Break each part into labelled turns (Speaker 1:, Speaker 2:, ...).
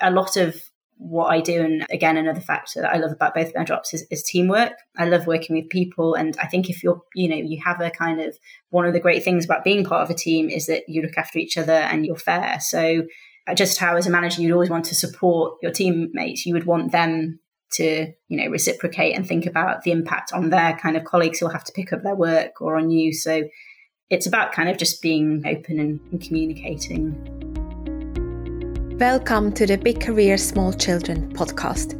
Speaker 1: a lot of what I do, and again, another factor that I love about both my jobs is, is teamwork. I love working with people, and I think if you're, you know, you have a kind of one of the great things about being part of a team is that you look after each other and you're fair. So, uh, just how as a manager you'd always want to support your teammates, you would want them to, you know, reciprocate and think about the impact on their kind of colleagues who'll have to pick up their work or on you. So, it's about kind of just being open and, and communicating.
Speaker 2: Welcome to the Big Career Small Children podcast.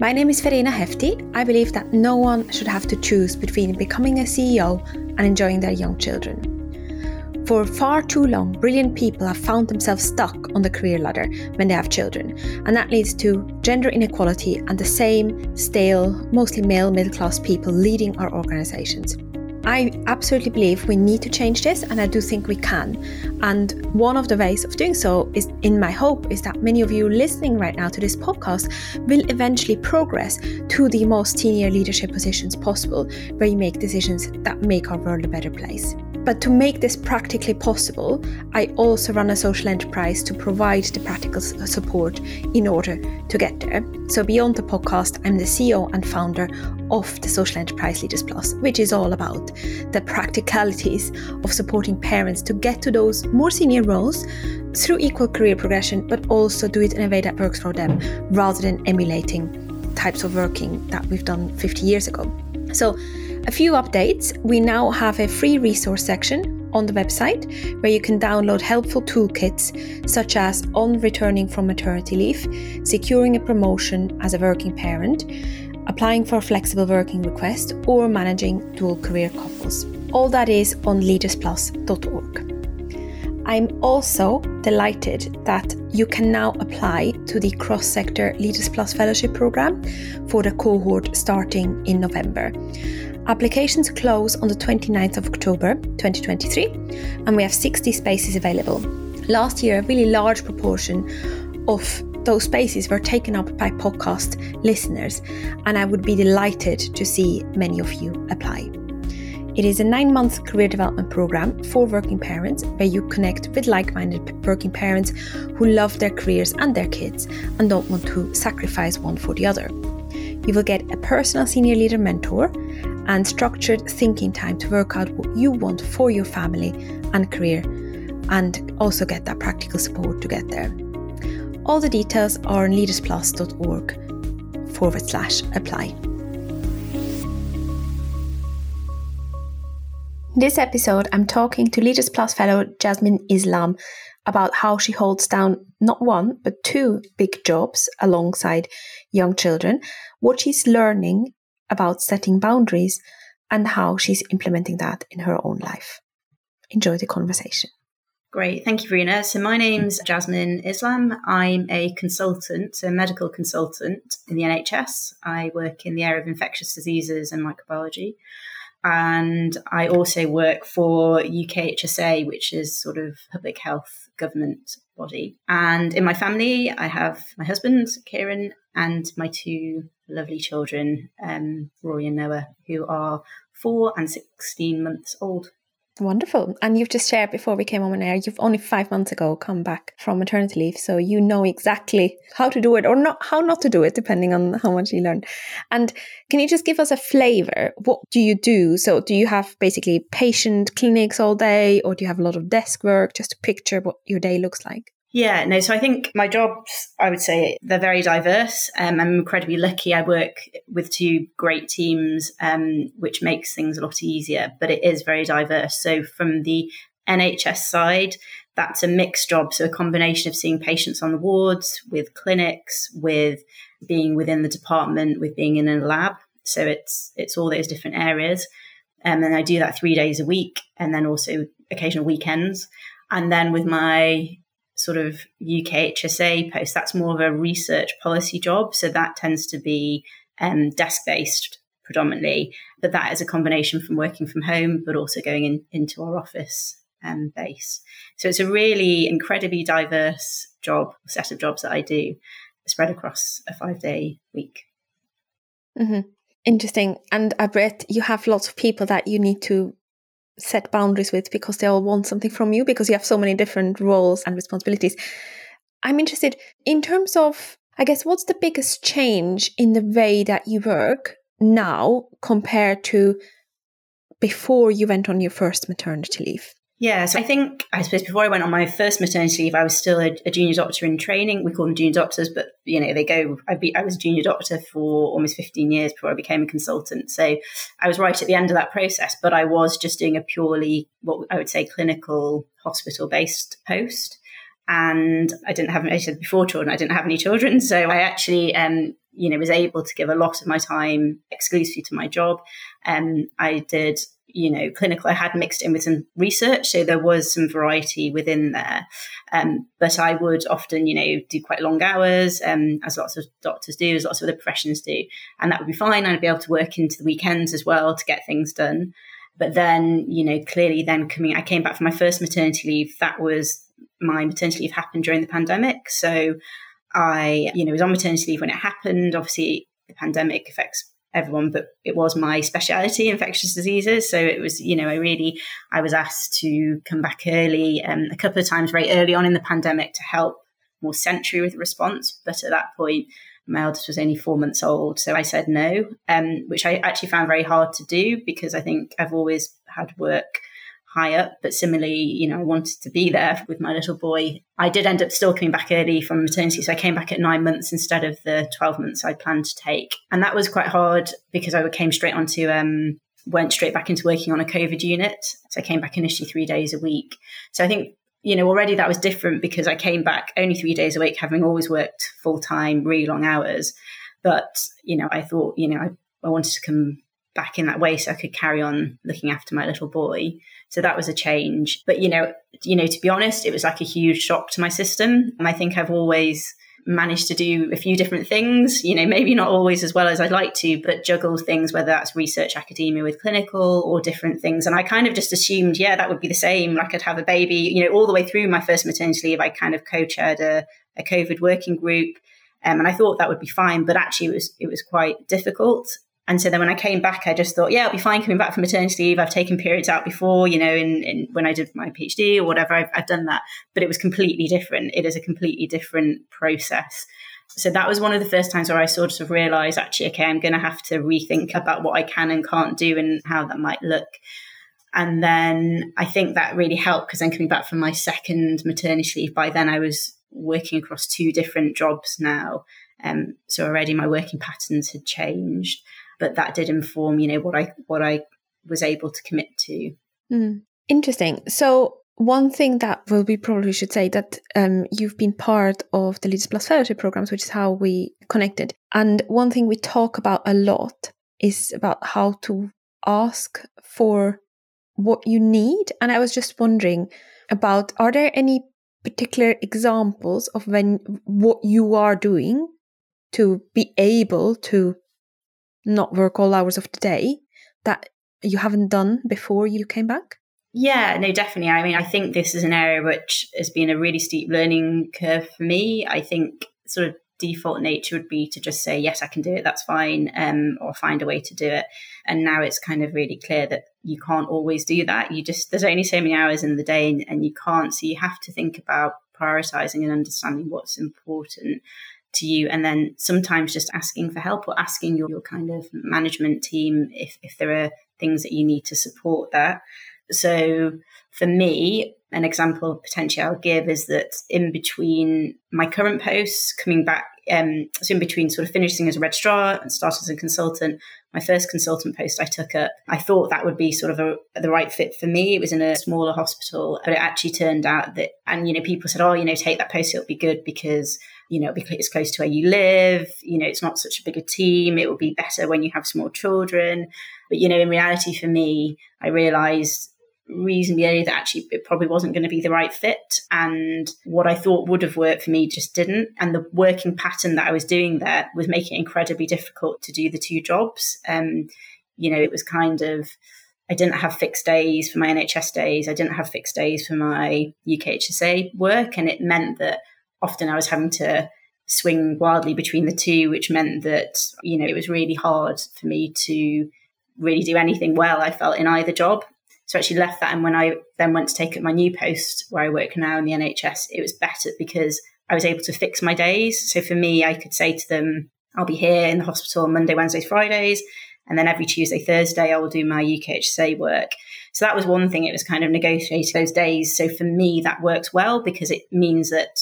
Speaker 2: My name is Verena Hefti. I believe that no one should have to choose between becoming a CEO and enjoying their young children. For far too long, brilliant people have found themselves stuck on the career ladder when they have children, and that leads to gender inequality and the same stale, mostly male middle class people leading our organizations. I absolutely believe we need to change this, and I do think we can. And one of the ways of doing so is, in my hope, is that many of you listening right now to this podcast will eventually progress to the most senior leadership positions possible, where you make decisions that make our world a better place. But to make this practically possible, I also run a social enterprise to provide the practical support in order to get there. So, beyond the podcast, I'm the CEO and founder of the Social Enterprise Leaders Plus, which is all about the practicalities of supporting parents to get to those more senior roles through equal career progression, but also do it in a way that works for them rather than emulating types of working that we've done 50 years ago. So, a few updates. We now have a free resource section on the website where you can download helpful toolkits such as on returning from maternity leave, securing a promotion as a working parent, applying for a flexible working request, or managing dual career couples. All that is on leadersplus.org. I'm also delighted that you can now apply to the cross sector Leaders Plus Fellowship Programme for the cohort starting in November. Applications close on the 29th of October 2023, and we have 60 spaces available. Last year, a really large proportion of those spaces were taken up by podcast listeners, and I would be delighted to see many of you apply. It is a nine month career development program for working parents where you connect with like minded working parents who love their careers and their kids and don't want to sacrifice one for the other. You will get a personal senior leader mentor and structured thinking time to work out what you want for your family and career, and also get that practical support to get there. All the details are on leadersplus.org forward slash apply. In this episode, I'm talking to Leaders Plus fellow Jasmin Islam about how she holds down not one, but two big jobs alongside young children, what she's learning about setting boundaries and how she's implementing that in her own life. Enjoy the conversation.
Speaker 1: Great. Thank you, Verena. So, my name's Jasmin Islam. I'm a consultant, a medical consultant in the NHS. I work in the area of infectious diseases and microbiology. And I also work for UKHSA, which is sort of public health government body. And in my family, I have my husband, Kieran, and my two lovely children, um, Rory and Noah, who are four and 16 months old.
Speaker 2: Wonderful. And you've just shared before we came on air, you've only five months ago come back from maternity leave. So you know exactly how to do it or not, how not to do it, depending on how much you learn. And can you just give us a flavor? What do you do? So do you have basically patient clinics all day or do you have a lot of desk work? Just to picture what your day looks like.
Speaker 1: Yeah, no, so I think my jobs, I would say they're very diverse. Um, I'm incredibly lucky. I work with two great teams, um, which makes things a lot easier, but it is very diverse. So from the NHS side, that's a mixed job. So a combination of seeing patients on the wards, with clinics, with being within the department, with being in a lab. So it's it's all those different areas. Um, and I do that three days a week and then also occasional weekends. And then with my sort of UK HSA post, that's more of a research policy job. So that tends to be um, desk based predominantly, but that is a combination from working from home, but also going in, into our office um, base. So it's a really incredibly diverse job, set of jobs that I do spread across a five day week.
Speaker 2: Mm-hmm. Interesting. And I you have lots of people that you need to set boundaries with because they all want something from you because you have so many different roles and responsibilities. I'm interested in terms of, I guess, what's the biggest change in the way that you work now compared to before you went on your first maternity leave?
Speaker 1: Yeah, so I think, I suppose before I went on my first maternity leave, I was still a, a junior doctor in training. We call them junior doctors, but, you know, they go, I, be, I was a junior doctor for almost 15 years before I became a consultant. So I was right at the end of that process, but I was just doing a purely, what I would say, clinical hospital based post. And I didn't have, I said before children, I didn't have any children. So I actually, um, you know, was able to give a lot of my time exclusively to my job. And um, I did you know, clinical. I had mixed in with some research, so there was some variety within there. Um, but I would often, you know, do quite long hours, um, as lots of doctors do, as lots of other professions do, and that would be fine. I'd be able to work into the weekends as well to get things done. But then, you know, clearly, then coming, I came back from my first maternity leave. That was my maternity leave happened during the pandemic, so I, you know, was on maternity leave when it happened. Obviously, the pandemic affects everyone, but it was my speciality, infectious diseases. So it was, you know, I really, I was asked to come back early um, a couple of times very early on in the pandemic to help more Sentry with response. But at that point, my eldest was only four months old. So I said no, um, which I actually found very hard to do because I think I've always had work high up. But similarly, you know, I wanted to be there with my little boy. I did end up still coming back early from maternity. So I came back at nine months instead of the 12 months I planned to take. And that was quite hard because I came straight onto, um, went straight back into working on a COVID unit. So I came back initially three days a week. So I think, you know, already that was different because I came back only three days a week, having always worked full time, really long hours. But, you know, I thought, you know, I, I wanted to come back in that way so I could carry on looking after my little boy. So that was a change. But you know, you know, to be honest, it was like a huge shock to my system. And I think I've always managed to do a few different things, you know, maybe not always as well as I'd like to, but juggle things, whether that's research academia with clinical or different things. And I kind of just assumed, yeah, that would be the same. Like I'd have a baby, you know, all the way through my first maternity leave, I kind of co-chaired a, a COVID working group. Um, and I thought that would be fine, but actually it was, it was quite difficult. And so then when I came back, I just thought, yeah, I'll be fine coming back from maternity leave. I've taken periods out before, you know, in, in when I did my PhD or whatever, I've, I've done that. But it was completely different. It is a completely different process. So that was one of the first times where I sort of realized, actually, okay, I'm going to have to rethink about what I can and can't do and how that might look. And then I think that really helped because then coming back from my second maternity leave, by then I was working across two different jobs now. Um, so already my working patterns had changed but that did inform, you know, what I what I was able to commit to.
Speaker 2: Mm. Interesting. So one thing that well, we probably should say that um, you've been part of the Leaders Plus Fellowship programs, which is how we connected. And one thing we talk about a lot is about how to ask for what you need. And I was just wondering about are there any particular examples of when what you are doing to be able to not work all hours of the day that you haven't done before you came back?
Speaker 1: Yeah, no, definitely. I mean, I think this is an area which has been a really steep learning curve for me. I think sort of default nature would be to just say, yes, I can do it, that's fine, um, or find a way to do it. And now it's kind of really clear that you can't always do that. You just, there's only so many hours in the day and, and you can't. So you have to think about prioritizing and understanding what's important to you and then sometimes just asking for help or asking your, your kind of management team if, if there are things that you need to support that. So for me an example potentially i'll give is that in between my current posts coming back um, so in between sort of finishing as a registrar and starting as a consultant my first consultant post i took up i thought that would be sort of a, the right fit for me. It was in a smaller hospital but it actually turned out that and you know people said oh you know take that post it'll be good because you know, because it's close to where you live, you know, it's not such a big a team. It will be better when you have small children. But, you know, in reality for me, I realized reasonably early that actually it probably wasn't going to be the right fit. And what I thought would have worked for me just didn't. And the working pattern that I was doing there was making it incredibly difficult to do the two jobs. Um, you know, it was kind of, I didn't have fixed days for my NHS days. I didn't have fixed days for my UKHSA work. And it meant that often I was having to swing wildly between the two, which meant that, you know, it was really hard for me to really do anything well, I felt, in either job. So I actually left that. And when I then went to take up my new post where I work now in the NHS, it was better because I was able to fix my days. So for me, I could say to them, I'll be here in the hospital Monday, Wednesdays, Fridays. And then every Tuesday, Thursday, I will do my UKHSA work. So that was one thing. It was kind of negotiating those days. So for me, that works well because it means that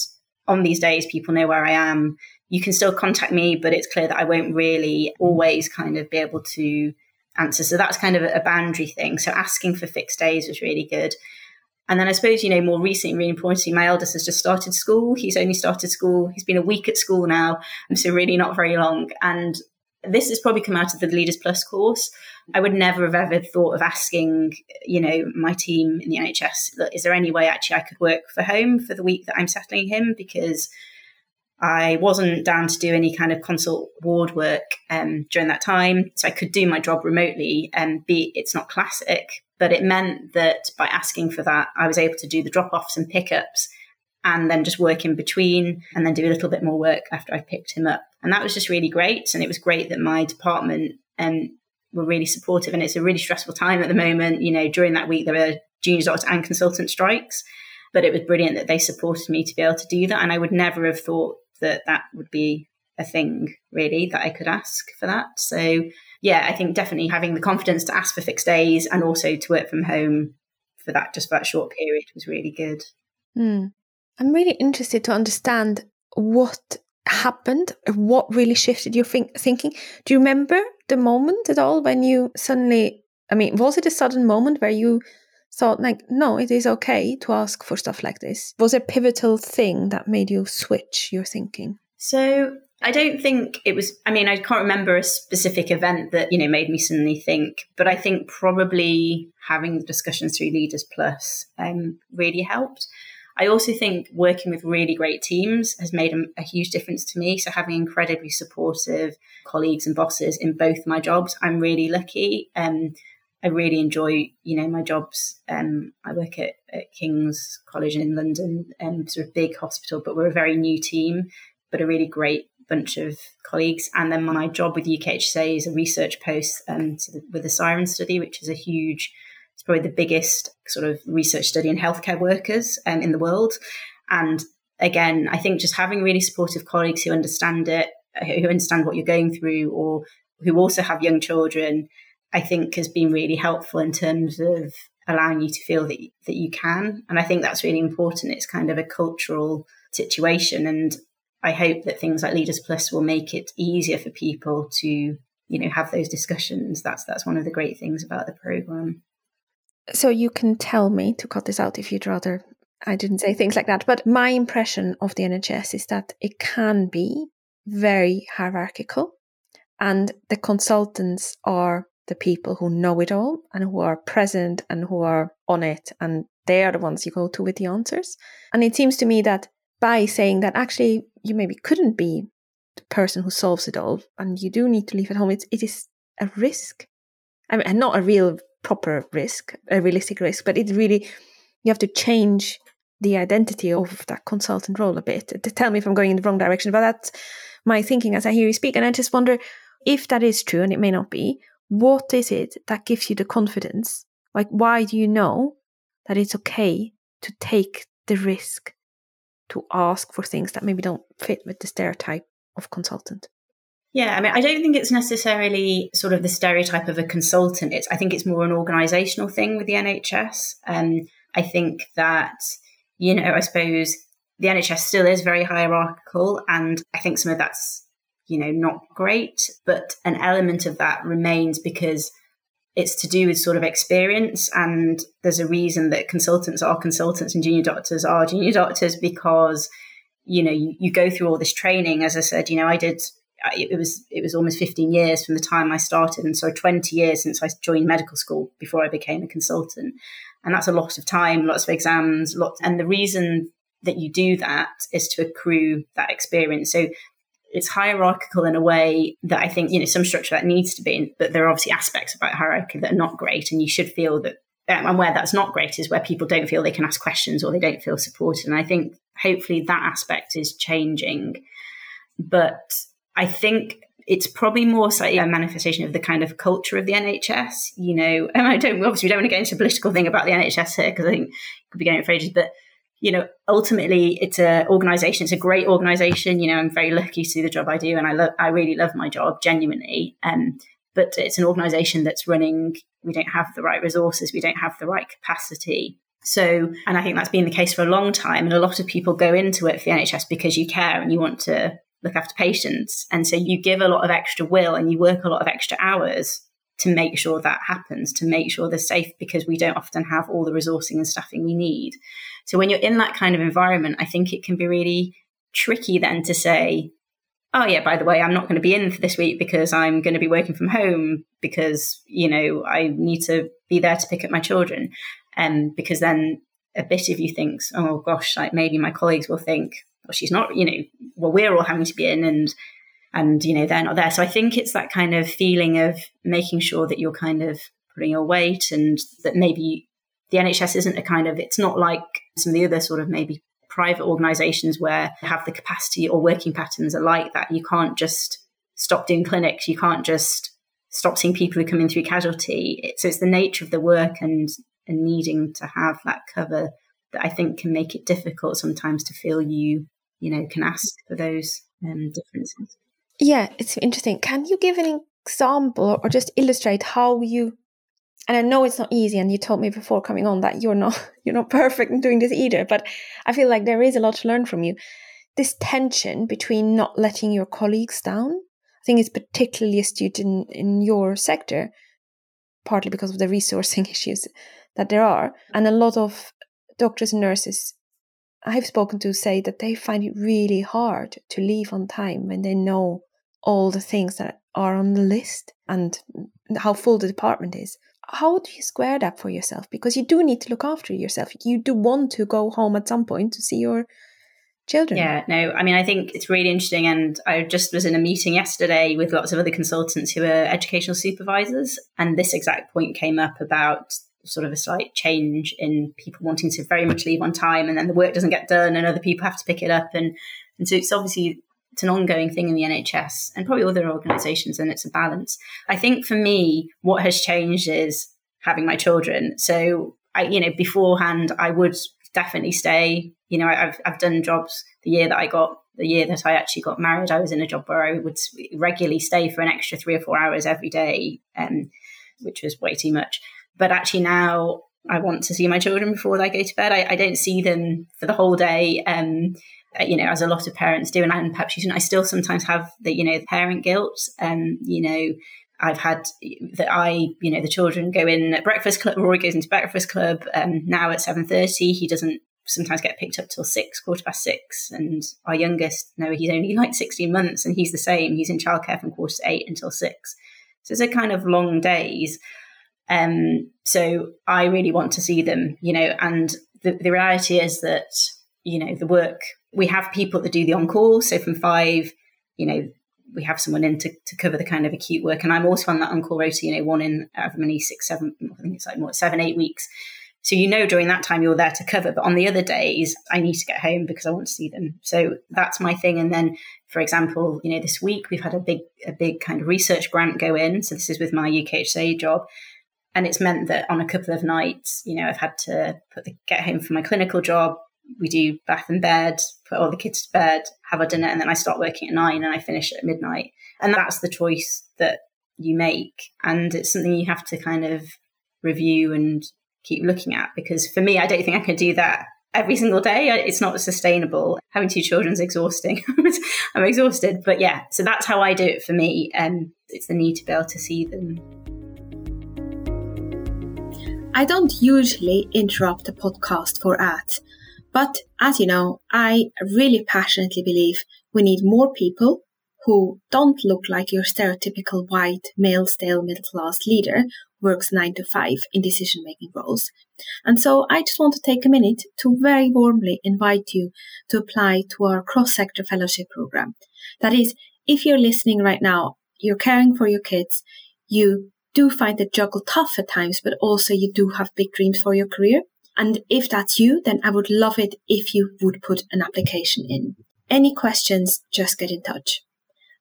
Speaker 1: on these days, people know where I am. You can still contact me, but it's clear that I won't really always kind of be able to answer. So that's kind of a boundary thing. So asking for fixed days was really good. And then I suppose, you know, more recently, really importantly, my eldest has just started school. He's only started school. He's been a week at school now. And so really not very long. And this has probably come out of the Leaders Plus course. I would never have ever thought of asking, you know, my team in the NHS, is there any way actually I could work for home for the week that I'm settling him? Because I wasn't down to do any kind of consult ward work um, during that time. So I could do my job remotely and be, it's not classic, but it meant that by asking for that, I was able to do the drop offs and pickups and then just work in between and then do a little bit more work after I picked him up. And that was just really great. And it was great that my department um, were really supportive. And it's a really stressful time at the moment. You know, during that week, there were junior doctor and consultant strikes, but it was brilliant that they supported me to be able to do that. And I would never have thought that that would be a thing really that I could ask for that. So yeah, I think definitely having the confidence to ask for fixed days and also to work from home for that just for that short period was really good.
Speaker 2: Mm. I'm really interested to understand what happened, what really shifted your think- thinking. Do you remember the moment at all when you suddenly? I mean, was it a sudden moment where you thought like, no, it is okay to ask for stuff like this? Was a pivotal thing that made you switch your thinking?
Speaker 1: So I don't think it was, I mean, I can't remember a specific event that, you know, made me suddenly think, but I think probably having the discussions through Leaders Plus um, really helped. I also think working with really great teams has made a, a, huge difference to me. So having incredibly supportive colleagues and bosses in both my jobs, I'm really lucky. Um, I really enjoy, you know, my jobs. Um, I work at, at, King's College in London, um, sort of big hospital, but we're a very new team, but a really great bunch of colleagues. And then my job with UKHSA is a research post um, the, with the Siren study, which is a huge, it's probably the biggest sort of research study in healthcare workers um, in the world. And again, I think just having really supportive colleagues who understand it, who understand what you're going through, or who also have young children I think has been really helpful in terms of allowing you to feel that that you can. And I think that's really important. It's kind of a cultural situation, and I hope that things like Leaders Plus will make it easier for people to you know have those discussions. That's that's one of the great things about the program.
Speaker 2: So you can tell me to cut this out if you'd rather. I didn't say things like that, but my impression of the NHS is that it can be very hierarchical, and the consultants are the people who know it all and who are present and who are on it. And they are the ones you go to with the answers. And it seems to me that by saying that actually you maybe couldn't be the person who solves it all and you do need to leave at home, it's, it is a risk. I mean, and not a real proper risk, a realistic risk, but it really, you have to change the identity of that consultant role a bit. To tell me if I'm going in the wrong direction, but that's my thinking as I hear you speak. And I just wonder if that is true, and it may not be, what is it that gives you the confidence? Like, why do you know that it's okay to take the risk to ask for things that maybe don't fit with the stereotype of consultant?
Speaker 1: Yeah, I mean, I don't think it's necessarily sort of the stereotype of a consultant. It's, I think it's more an organisational thing with the NHS. Um, I think that, you know, I suppose the NHS still is very hierarchical, and I think some of that's you know, not great. But an element of that remains because it's to do with sort of experience. And there's a reason that consultants are consultants and junior doctors are junior doctors because, you know, you, you go through all this training. As I said, you know, I did it was it was almost 15 years from the time I started and so 20 years since I joined medical school before I became a consultant and that's a lot of time lots of exams lots and the reason that you do that is to accrue that experience so it's hierarchical in a way that I think, you know, some structure that needs to be, but there are obviously aspects about hierarchy that are not great. And you should feel that, um, and where that's not great is where people don't feel they can ask questions or they don't feel supported. And I think hopefully that aspect is changing. But I think it's probably more slightly a manifestation of the kind of culture of the NHS, you know. And I don't obviously we don't want to get into a political thing about the NHS here because I think we could be going for but you know, ultimately it's a organization. It's a great organization. You know, I'm very lucky to do the job I do, and I love, I really love my job genuinely. Um, but it's an organization that's running. We don't have the right resources. We don't have the right capacity. So, and I think that's been the case for a long time. And a lot of people go into it for the NHS because you care and you want to look after patients. And so you give a lot of extra will and you work a lot of extra hours to make sure that happens, to make sure they're safe because we don't often have all the resourcing and staffing we need. So when you're in that kind of environment, I think it can be really tricky then to say, oh yeah, by the way, I'm not going to be in for this week because I'm going to be working from home because, you know, I need to be there to pick up my children. And um, because then a bit of you thinks, oh gosh, like maybe my colleagues will think, well, she's not, you know, well, we're all having to be in and and you know they're not there. So I think it's that kind of feeling of making sure that you're kind of putting your weight and that maybe the NHS isn't a kind of it's not like some of the other sort of maybe private organizations where have the capacity or working patterns are like that. You can't just stop doing clinics. You can't just stop seeing people who come in through casualty. so it's the nature of the work and, and needing to have that cover that I think can make it difficult sometimes to feel you, you know, can ask for those um, differences.
Speaker 2: Yeah, it's interesting. Can you give an example or just illustrate how you and I know it's not easy and you told me before coming on that you're not you're not perfect in doing this either, but I feel like there is a lot to learn from you. This tension between not letting your colleagues down, I think is particularly astute in, in your sector, partly because of the resourcing issues that there are. And a lot of doctors and nurses I've spoken to say that they find it really hard to leave on time when they know all the things that are on the list and how full the department is. How do you square that for yourself? Because you do need to look after yourself. You do want to go home at some point to see your children.
Speaker 1: Yeah, no, I mean, I think it's really interesting. And I just was in a meeting yesterday with lots of other consultants who are educational supervisors. And this exact point came up about sort of a slight change in people wanting to very much leave on time and then the work doesn't get done and other people have to pick it up. And, and so it's obviously it's an ongoing thing in the NHS and probably other organisations, and it's a balance. I think for me, what has changed is having my children. So I, you know, beforehand, I would definitely stay. You know, I've I've done jobs the year that I got the year that I actually got married. I was in a job where I would regularly stay for an extra three or four hours every day, um, which was way too much. But actually now I want to see my children before they go to bed. I, I don't see them for the whole day. Um, uh, you know, as a lot of parents do, and, and perhaps you know, I still sometimes have the, you know, parent guilt. Um, you know, I've had that I, you know, the children go in at breakfast club. Rory goes into breakfast club. Um, now at seven thirty, he doesn't sometimes get picked up till six, quarter past six. And our youngest, Noah, he's only like sixteen months, and he's the same. He's in childcare from quarter to eight until six. So it's a kind of long days. Um, so I really want to see them, you know, and the, the reality is that you know the work we have people that do the on call. So from five, you know, we have someone in to, to cover the kind of acute work. And I'm also on that on call rota, you know, one in however many, six, seven, I think it's like more, seven, eight weeks. So you know during that time you're there to cover, but on the other days I need to get home because I want to see them. So that's my thing. And then, for example, you know, this week we've had a big a big kind of research grant go in. So this is with my UKHSA job. And it's meant that on a couple of nights, you know, I've had to put the get home from my clinical job, we do bath and bed, put all the kids to bed, have our dinner, and then I start working at nine and I finish at midnight. And that's the choice that you make. And it's something you have to kind of review and keep looking at because for me, I don't think I can do that every single day. It's not sustainable. Having two children is exhausting. I'm exhausted. But yeah, so that's how I do it for me. And it's the need to be able to see them.
Speaker 2: I don't usually interrupt a podcast for ads. But as you know, I really passionately believe we need more people who don't look like your stereotypical white, male, stale, middle class leader works nine to five in decision making roles. And so I just want to take a minute to very warmly invite you to apply to our cross sector fellowship program. That is, if you're listening right now, you're caring for your kids, you do find the juggle tough at times, but also you do have big dreams for your career. And if that's you, then I would love it if you would put an application in. Any questions, just get in touch.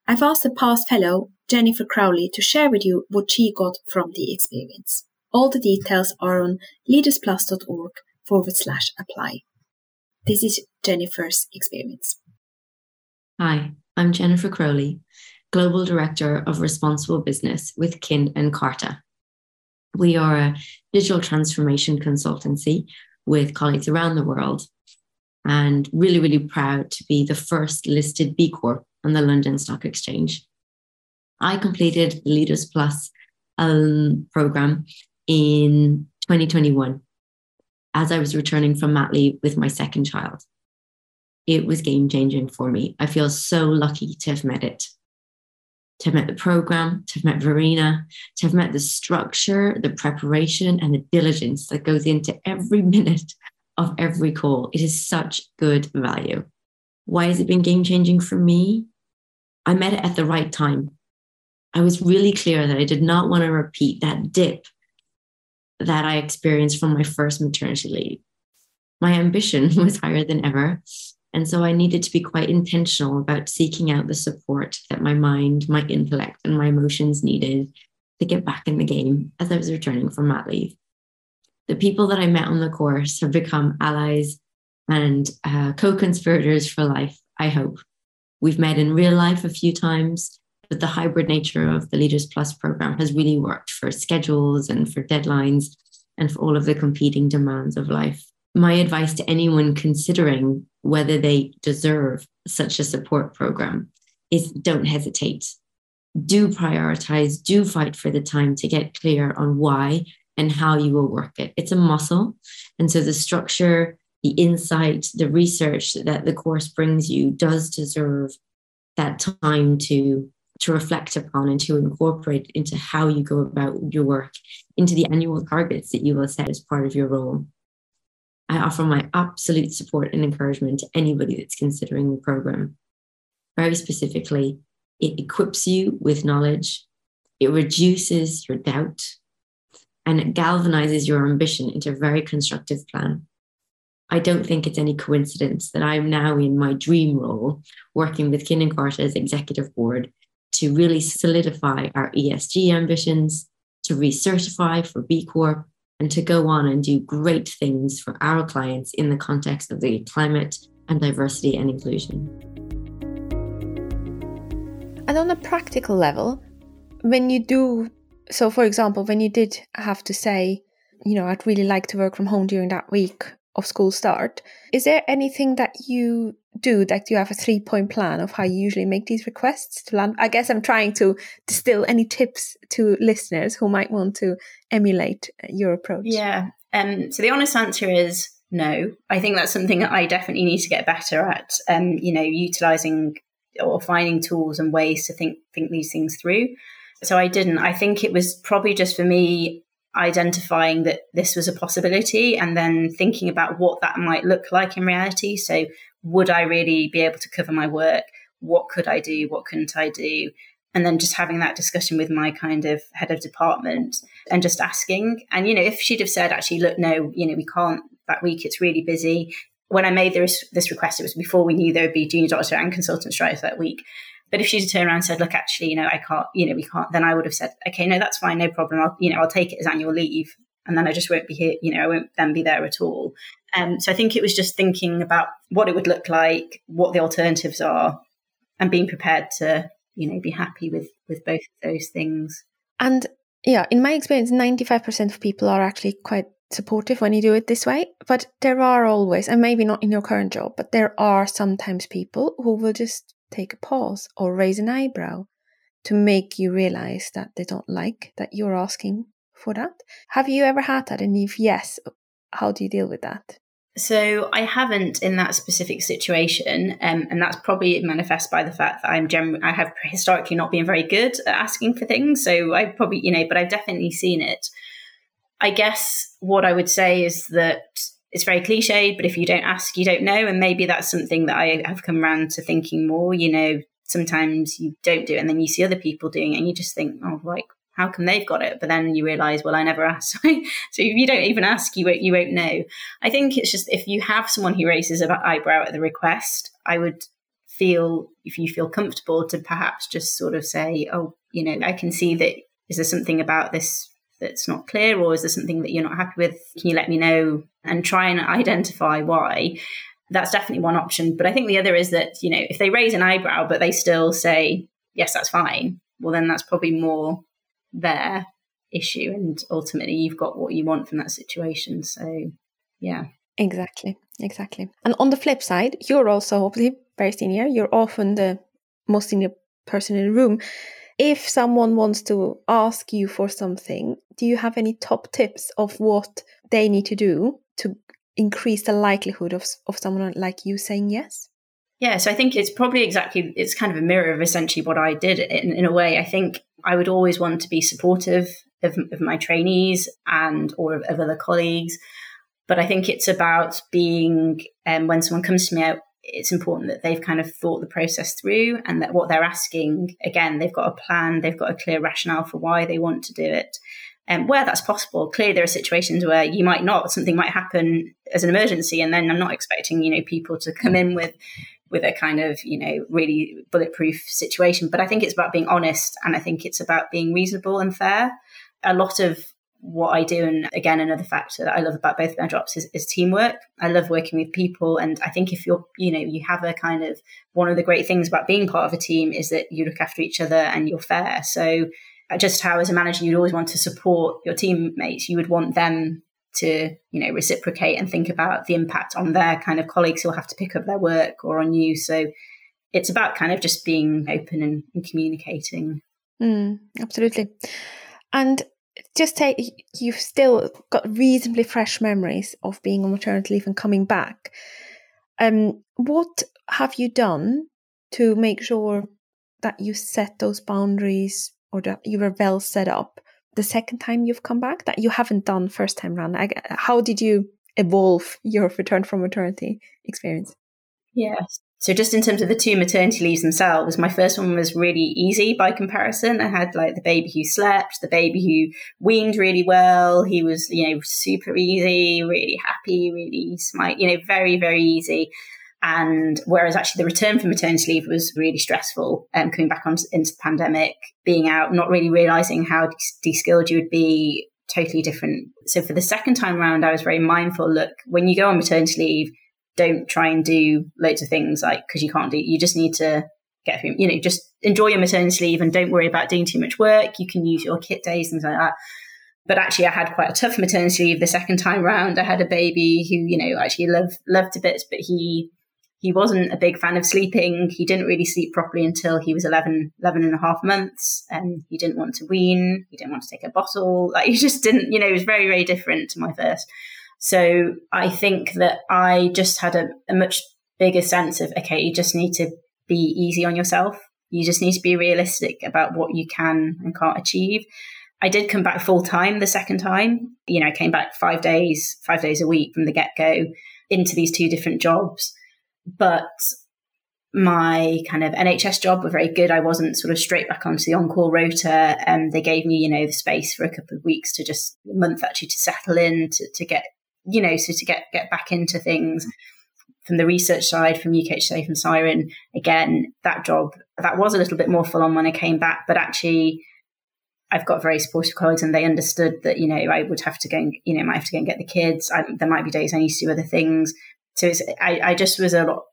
Speaker 2: I've asked a past fellow, Jennifer Crowley, to share with you what she got from the experience. All the details are on leadersplus.org forward slash apply. This is Jennifer's experience.
Speaker 3: Hi, I'm Jennifer Crowley, Global Director of Responsible Business with Kin and Carta. We are a digital transformation consultancy with colleagues around the world and really, really proud to be the first listed B Corp on the London Stock Exchange. I completed the Leaders Plus um, program in 2021 as I was returning from mat leave with my second child. It was game changing for me. I feel so lucky to have met it, to have met the program, to have met Verena, to have met the structure, the preparation, and the diligence that goes into every minute of every call. It is such good value. Why has it been game changing for me? I met it at the right time. I was really clear that I did not want to repeat that dip that I experienced from my first maternity leave. My ambition was higher than ever. And so I needed to be quite intentional about seeking out the support that my mind, my intellect, and my emotions needed to get back in the game as I was returning from mat leave. The people that I met on the course have become allies and uh, co conspirators for life, I hope. We've met in real life a few times, but the hybrid nature of the Leaders Plus program has really worked for schedules and for deadlines and for all of the competing demands of life. My advice to anyone considering whether they deserve such a support program is don't hesitate. Do prioritize, do fight for the time to get clear on why and how you will work it. It's a muscle. And so the structure, the insight, the research that the course brings you does deserve that time to to reflect upon and to incorporate into how you go about your work, into the annual targets that you will set as part of your role. I offer my absolute support and encouragement to anybody that's considering the program. Very specifically, it equips you with knowledge, it reduces your doubt, and it galvanizes your ambition into a very constructive plan. I don't think it's any coincidence that I'm now in my dream role, working with Kin and Carta as executive board to really solidify our ESG ambitions, to recertify for B Corp, and to go on and do great things for our clients in the context of the climate and diversity and inclusion.
Speaker 2: And on a practical level, when you do, so for example, when you did have to say, you know, I'd really like to work from home during that week of school start, is there anything that you do that you have a three point plan of how you usually make these requests to land? I guess i'm trying to distill any tips to listeners who might want to emulate uh, your approach.
Speaker 1: Yeah um, so the honest answer is no. I think that's something that i definitely need to get better at um, you know utilizing or finding tools and ways to think think these things through. So i didn't. I think it was probably just for me identifying that this was a possibility and then thinking about what that might look like in reality. So, would I really be able to cover my work? What could I do? What couldn't I do? And then just having that discussion with my kind of head of department and just asking. And, you know, if she'd have said, actually, look, no, you know, we can't that week, it's really busy. When I made this, this request, it was before we knew there would be junior doctor and consultant strikes that week. But if she'd have turned around and said, look, actually, you know, I can't, you know, we can't, then I would have said, okay, no, that's fine, no problem. I'll, you know, I'll take it as annual leave. And then I just won't be here, you know, I won't then be there at all. Um, so I think it was just thinking about what it would look like, what the alternatives are, and being prepared to, you know, be happy with with both of those things.
Speaker 2: And yeah, in my experience, ninety five percent of people are actually quite supportive when you do it this way. But there are always, and maybe not in your current job, but there are sometimes people who will just take a pause or raise an eyebrow to make you realize that they don't like that you're asking for that. Have you ever had that? And if yes, how do you deal with that?
Speaker 1: So I haven't in that specific situation, um, and that's probably manifest by the fact that I'm generally I have historically not been very good at asking for things. So I probably you know, but I've definitely seen it. I guess what I would say is that it's very cliched, but if you don't ask, you don't know. And maybe that's something that I have come around to thinking more. You know, sometimes you don't do it and then you see other people doing it and you just think, oh, like, how come they've got it? But then you realize, well, I never asked. so if you don't even ask, you won't, you won't know. I think it's just if you have someone who raises an eyebrow at the request, I would feel, if you feel comfortable, to perhaps just sort of say, oh, you know, I can see that. Is there something about this that's not clear, or is there something that you're not happy with? Can you let me know and try and identify why? that's definitely one option. But I think the other is that, you know, if they raise an eyebrow, but they still say, yes, that's fine, well, then that's probably more their issue. And ultimately, you've got what you want from that situation. So, yeah.
Speaker 2: Exactly. Exactly. And on the flip side, you're also obviously very senior. You're often the most senior person in the room. If someone wants to ask you for something, do you have any top tips of what they need to do to increase the likelihood of, of someone like you saying yes?
Speaker 1: Yeah, so I think it's probably exactly, it's kind of a mirror of essentially what I did in, in a way. I think I would always want to be supportive of, of my trainees and or of, of, other colleagues. But I think it's about being, um, when someone comes to me, it's important that they've kind of thought the process through and that what they're asking, again, they've got a plan, they've got a clear rationale for why they want to do it. And um, where that's possible, clearly there are situations where you might not, something might happen as an emergency, and then I'm not expecting, you know, people to come in with with a kind of, you know, really bulletproof situation. But I think it's about being honest and I think it's about being reasonable and fair. A lot of what I do. And again, another factor that I love about both my jobs is, is, teamwork. I love working with people. And I think if you're, you know, you have a kind of one of the great things about being part of a team is that you look after each other and you're fair. So just how as a manager, you'd always want to support your teammates. You would want them to, you know, reciprocate and think about the impact on their kind of colleagues who'll have to pick up their work or on you. So it's about kind of just being open and, and communicating.
Speaker 2: Mm, absolutely. And just take you've still got reasonably fresh memories of being on maternity leave and coming back. Um, what have you done to make sure that you set those boundaries or that you were well set up the second time you've come back that you haven't done first time round? How did you evolve your return from maternity experience?
Speaker 1: Yes. So just in terms of the two maternity leaves themselves, my first one was really easy by comparison. I had like the baby who slept, the baby who weaned really well. He was, you know, super easy, really happy, really smart, you know, very, very easy. And whereas actually the return from maternity leave was really stressful, um, coming back on into the pandemic, being out, not really realizing how de-skilled you would be, totally different. So for the second time around, I was very mindful. Look, when you go on maternity leave, don't try and do loads of things like because you can't do you just need to get through you know just enjoy your maternity leave and don't worry about doing too much work you can use your kit days things like that but actually i had quite a tough maternity leave the second time round i had a baby who you know actually loved loved a bit but he he wasn't a big fan of sleeping he didn't really sleep properly until he was 11 11 and a half months and he didn't want to wean he didn't want to take a bottle like he just didn't you know it was very very different to my first so I think that I just had a, a much bigger sense of, okay, you just need to be easy on yourself. You just need to be realistic about what you can and can't achieve. I did come back full time the second time. You know, I came back five days, five days a week from the get go into these two different jobs. But my kind of NHS job were very good. I wasn't sort of straight back onto the on-call rota. And um, they gave me, you know, the space for a couple of weeks to just a month actually to settle in, to, to get you know, so to get get back into things from the research side, from UKHSA, from Siren, again, that job that was a little bit more full on when I came back, but actually. I've got very supportive colleagues, and they understood that you know I would have to go, and, you know, might have to go and get the kids. I, there might be days I need to do other things. So I, I just was a lot,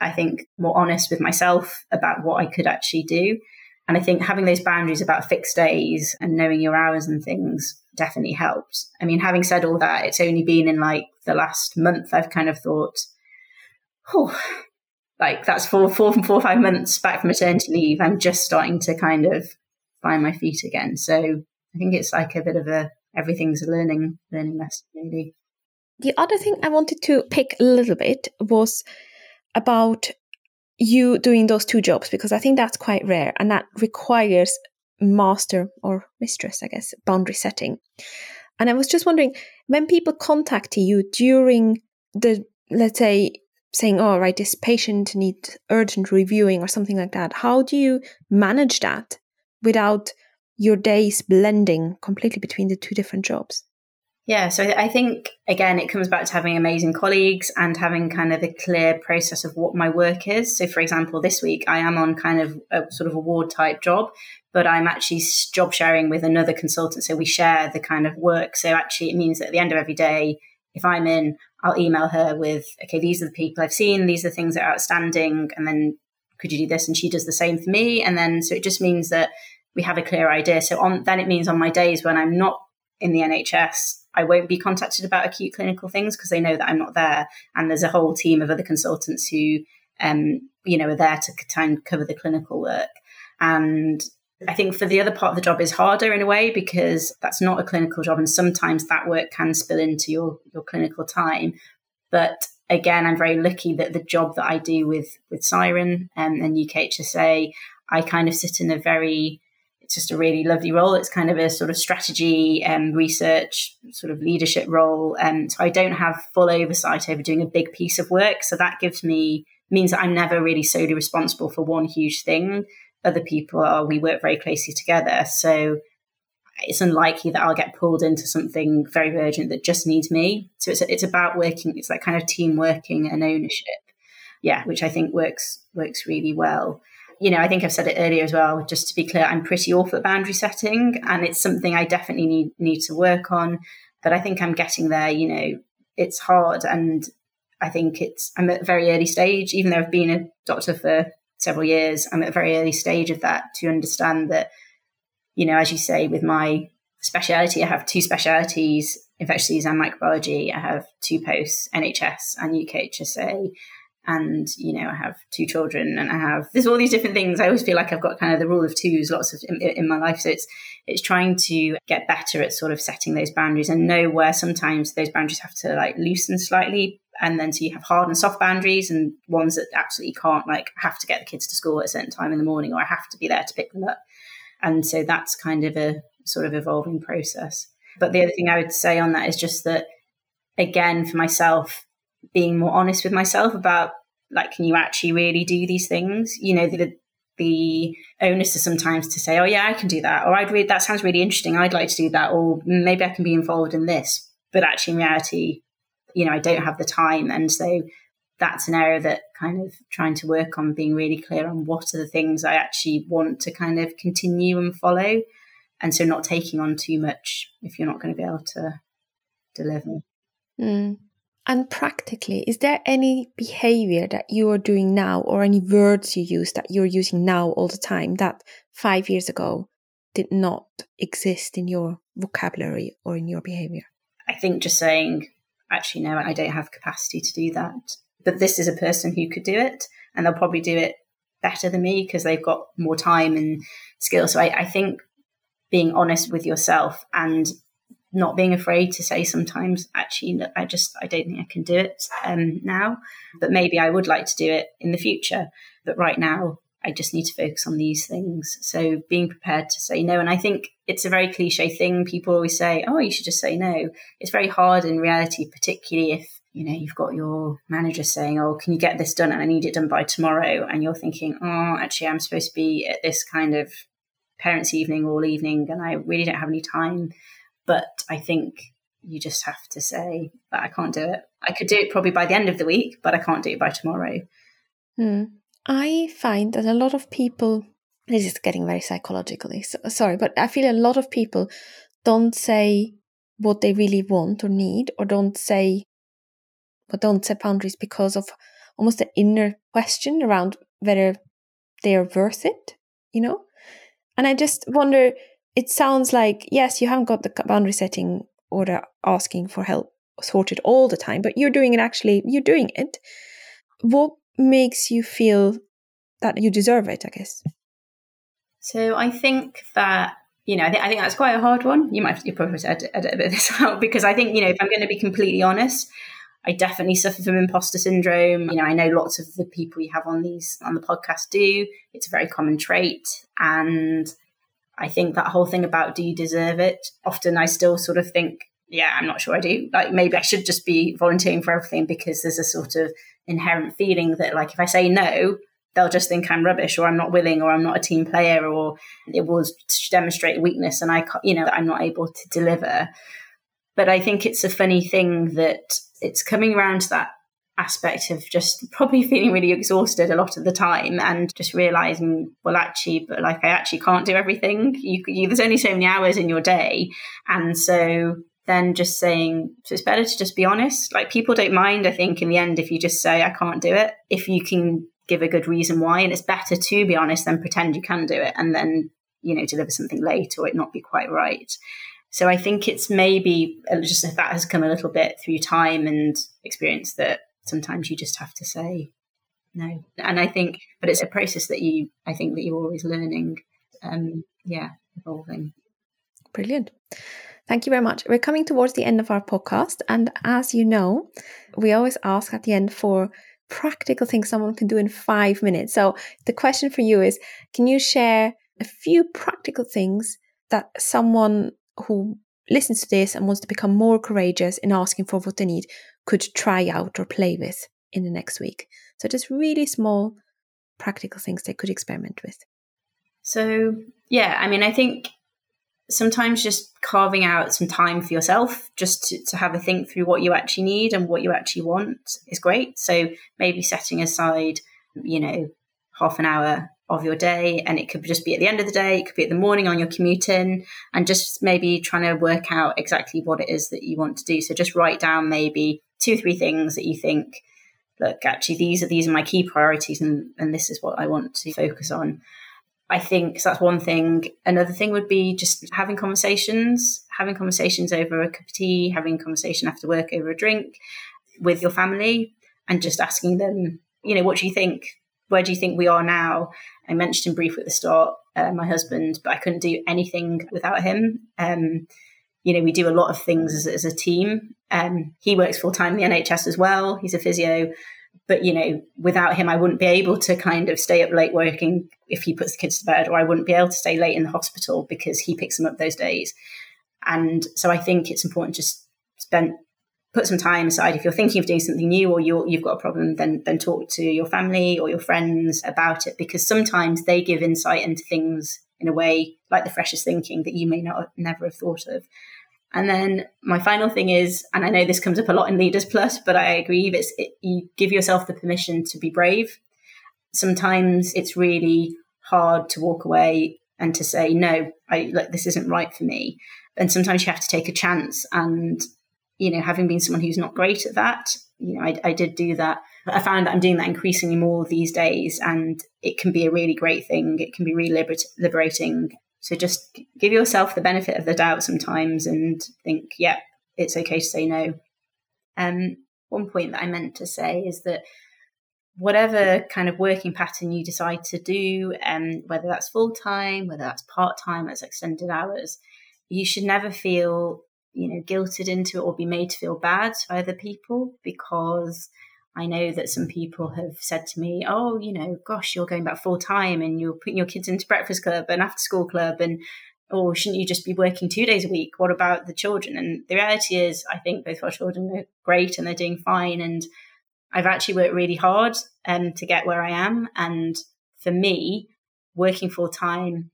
Speaker 1: I think, more honest with myself about what I could actually do. And I think having those boundaries about fixed days and knowing your hours and things definitely helped. I mean, having said all that, it's only been in like the last month I've kind of thought, oh, like that's four, four, four or five months back from maternity leave. I'm just starting to kind of find my feet again. So I think it's like a bit of a everything's a learning learning lesson, really.
Speaker 2: The other thing I wanted to pick a little bit was about you doing those two jobs because I think that's quite rare and that requires master or mistress, I guess, boundary setting. And I was just wondering when people contact you during the, let's say, saying, oh, right, this patient needs urgent reviewing or something like that, how do you manage that without your days blending completely between the two different jobs?
Speaker 1: Yeah, so I think again, it comes back to having amazing colleagues and having kind of a clear process of what my work is. So, for example, this week I am on kind of a sort of award type job, but I'm actually job sharing with another consultant. So we share the kind of work. So actually, it means that at the end of every day, if I'm in, I'll email her with, okay, these are the people I've seen, these are the things that are outstanding, and then could you do this? And she does the same for me. And then so it just means that we have a clear idea. So on then it means on my days when I'm not in the NHS, I won't be contacted about acute clinical things because they know that I'm not there. And there's a whole team of other consultants who, um, you know, are there to try and cover the clinical work. And I think for the other part of the job is harder in a way because that's not a clinical job, and sometimes that work can spill into your your clinical time. But again, I'm very lucky that the job that I do with with Siren um, and UKHSA, I kind of sit in a very just a really lovely role. It's kind of a sort of strategy and um, research sort of leadership role. And um, so I don't have full oversight over doing a big piece of work. So that gives me, means that I'm never really solely responsible for one huge thing. Other people are, we work very closely together. So it's unlikely that I'll get pulled into something very urgent that just needs me. So it's, it's about working, it's that kind of team working and ownership. Yeah, which I think works, works really well you know, I think I've said it earlier as well. Just to be clear, I'm pretty awful at boundary setting, and it's something I definitely need need to work on. But I think I'm getting there. You know, it's hard, and I think it's I'm at a very early stage. Even though I've been a doctor for several years, I'm at a very early stage of that to understand that. You know, as you say, with my speciality, I have two specialities: infectious disease and microbiology. I have two posts, NHS and UKHSA and you know I have two children and I have there's all these different things. I always feel like I've got kind of the rule of twos, lots of in, in, my life. So it's it's trying to get better at sort of setting those boundaries and know where sometimes those boundaries have to like loosen slightly, and then so you have hard and soft boundaries and ones that absolutely can't like have to get the kids to school at a certain time in the morning or I have to be there to pick them up. And so that's kind of a sort of evolving process. But the other thing I would say on that is just that again for myself being more honest with myself about like can you actually really do these things you know the the onus is sometimes to say oh yeah i can do that or i'd read that sounds really interesting i'd like to do that or maybe i can be involved in this but actually in reality you know i don't have the time and so that's an area that kind of trying to work on being really clear on what are the things i actually want to kind of continue and follow and so not taking on too much if you're not going to be able to deliver
Speaker 2: mm. And practically, is there any behavior that you are doing now or any words you use that you're using now all the time that five years ago did not exist in your vocabulary or in your behavior?
Speaker 1: I think just saying, actually, no, I don't have capacity to do that. But this is a person who could do it, and they'll probably do it better than me because they've got more time and skill. So I, I think being honest with yourself and not being afraid to say sometimes actually i just i don't think i can do it um, now but maybe i would like to do it in the future but right now i just need to focus on these things. So being prepared to say no and i think it's a very cliche thing. People always say oh you should just say no. It's very hard in reality particularly if you know you've got your manager saying oh can you get this done? And i need it done by tomorrow and you're thinking oh actually i'm supposed to be at this kind of parents evening all evening and i really don't have any time but I think you just have to say that I can't do it. I could do it probably by the end of the week, but I can't do it by tomorrow.
Speaker 2: Hmm. I find that a lot of people, this is getting very psychologically, so, sorry, but I feel a lot of people don't say what they really want or need, or don't say, but don't set boundaries because of almost an inner question around whether they're worth it, you know? And I just wonder it sounds like yes, you haven't got the boundary setting or asking for help sorted all the time, but you're doing it actually, you're doing it. What makes you feel that you deserve it, I guess?
Speaker 1: So I think that you know, I think, I think that's quite a hard one. You might have to, you probably have to edit, edit a bit of this out because I think, you know, if I'm going to be completely honest, I definitely suffer from imposter syndrome. You know, I know lots of the people you have on these on the podcast do. It's a very common trait. And I think that whole thing about do you deserve it? Often I still sort of think, yeah, I'm not sure I do. Like maybe I should just be volunteering for everything because there's a sort of inherent feeling that like if I say no, they'll just think I'm rubbish or I'm not willing or I'm not a team player or it will demonstrate weakness and I you know I'm not able to deliver. But I think it's a funny thing that it's coming around to that aspect of just probably feeling really exhausted a lot of the time and just realizing well actually but like i actually can't do everything you, you, there's only so many hours in your day and so then just saying, so it's better to just be honest. Like people don't mind, I think, in the end, if you just say, I can't do it, if you can give a good reason why. And it's better to be honest than pretend you can do it and then, you know, deliver something late or it not be quite right. So I think it's maybe just if that has come a little bit through time and experience that sometimes you just have to say no. And I think, but it's a process that you, I think that you're always learning. Um, yeah, evolving.
Speaker 2: Brilliant. Thank you very much. We're coming towards the end of our podcast. And as you know, we always ask at the end for practical things someone can do in five minutes. So the question for you is can you share a few practical things that someone who listens to this and wants to become more courageous in asking for what they need could try out or play with in the next week? So just really small practical things they could experiment with.
Speaker 1: So, yeah, I mean, I think sometimes just carving out some time for yourself just to, to have a think through what you actually need and what you actually want is great. So maybe setting aside, you know, half an hour of your day and it could just be at the end of the day, it could be at the morning on your commute in and just maybe trying to work out exactly what it is that you want to do. So just write down maybe two or three things that you think, look, actually these are these are my key priorities and, and this is what I want to focus on. I think so that's one thing. Another thing would be just having conversations, having conversations over a cup of tea, having conversation after work over a drink with your family, and just asking them, you know, what do you think? Where do you think we are now? I mentioned in brief at the start uh, my husband, but I couldn't do anything without him. Um, you know, we do a lot of things as, as a team. Um, he works full time in the NHS as well. He's a physio but you know without him i wouldn't be able to kind of stay up late working if he puts the kids to bed or i wouldn't be able to stay late in the hospital because he picks them up those days and so i think it's important just spend put some time aside if you're thinking of doing something new or you have got a problem then then talk to your family or your friends about it because sometimes they give insight into things in a way like the freshest thinking that you may not never have thought of and then my final thing is, and I know this comes up a lot in Leaders Plus, but I agree, it's it, you give yourself the permission to be brave. Sometimes it's really hard to walk away and to say, no, I like this isn't right for me. And sometimes you have to take a chance. And, you know, having been someone who's not great at that, you know, I, I did do that. I found that I'm doing that increasingly more these days, and it can be a really great thing. It can be really liber- liberating so just give yourself the benefit of the doubt sometimes and think, yeah, it's okay to say no. Um, one point that I meant to say is that whatever kind of working pattern you decide to do, um, whether that's full time, whether that's part time, that's extended hours, you should never feel, you know, guilted into it or be made to feel bad by other people because I know that some people have said to me, "Oh, you know, gosh, you're going back full time and you're putting your kids into breakfast club and after school club and or oh, shouldn't you just be working two days a week? What about the children?" And the reality is, I think both our children are great and they're doing fine. And I've actually worked really hard um, to get where I am. And for me, working full time,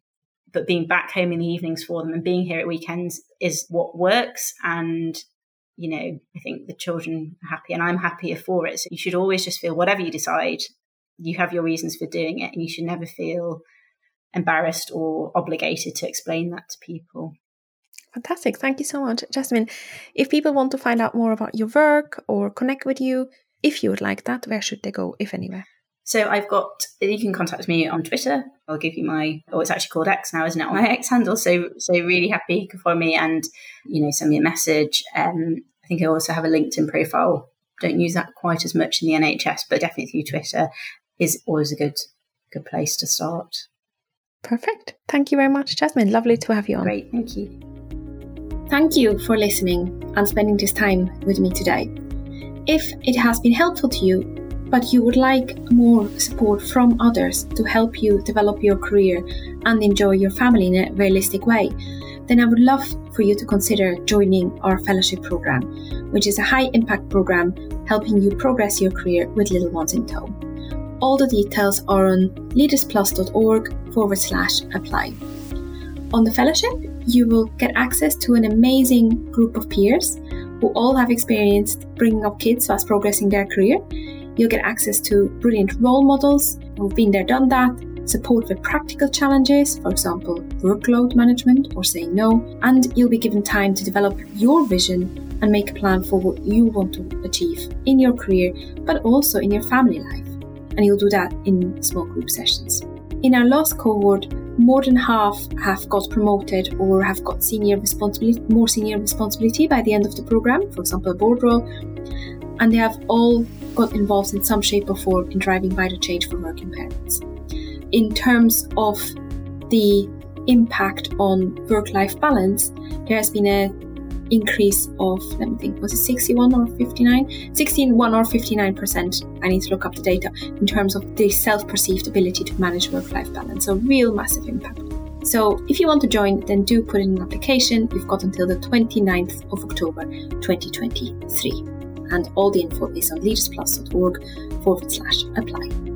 Speaker 1: but being back home in the evenings for them and being here at weekends is what works. And you know, I think the children are happy and I'm happier for it. So you should always just feel whatever you decide, you have your reasons for doing it and you should never feel embarrassed or obligated to explain that to people.
Speaker 2: Fantastic. Thank you so much. Jasmin, if people want to find out more about your work or connect with you, if you would like that, where should they go, if anywhere?
Speaker 1: So I've got you can contact me on Twitter. I'll give you my oh it's actually called X now, isn't it? My X handle. So so really happy you can follow me and you know send me a message. Um, I think I also have a LinkedIn profile. Don't use that quite as much in the NHS, but definitely through Twitter is always a good good place to start.
Speaker 2: Perfect. Thank you very much, Jasmin. Lovely to have you on.
Speaker 1: Great, thank you.
Speaker 2: Thank you for listening and spending this time with me today. If it has been helpful to you, but you would like more support from others to help you develop your career and enjoy your family in a realistic way, then I would love for you to consider joining our fellowship program, which is a high impact program helping you progress your career with little ones in tow. All the details are on leadersplus.org forward slash apply. On the fellowship, you will get access to an amazing group of peers who all have experienced bringing up kids whilst progressing their career You'll get access to brilliant role models who've been there, done that, support with practical challenges, for example, workload management or saying no, and you'll be given time to develop your vision and make a plan for what you want to achieve in your career, but also in your family life. And you'll do that in small group sessions. In our last cohort, more than half have got promoted or have got senior responsibility, more senior responsibility by the end of the program, for example, a board role, and they have all got involved in some shape or form in driving vital change for working parents. In terms of the impact on work-life balance, there has been a increase of let me think was it 61 or 59 61 or 59 percent. I need to look up the data in terms of the self-perceived ability to manage work-life balance so real massive impact. So if you want to join then do put in an application. You've got until the 29th of october 2023 and all the info is on leadersplus.org forward slash apply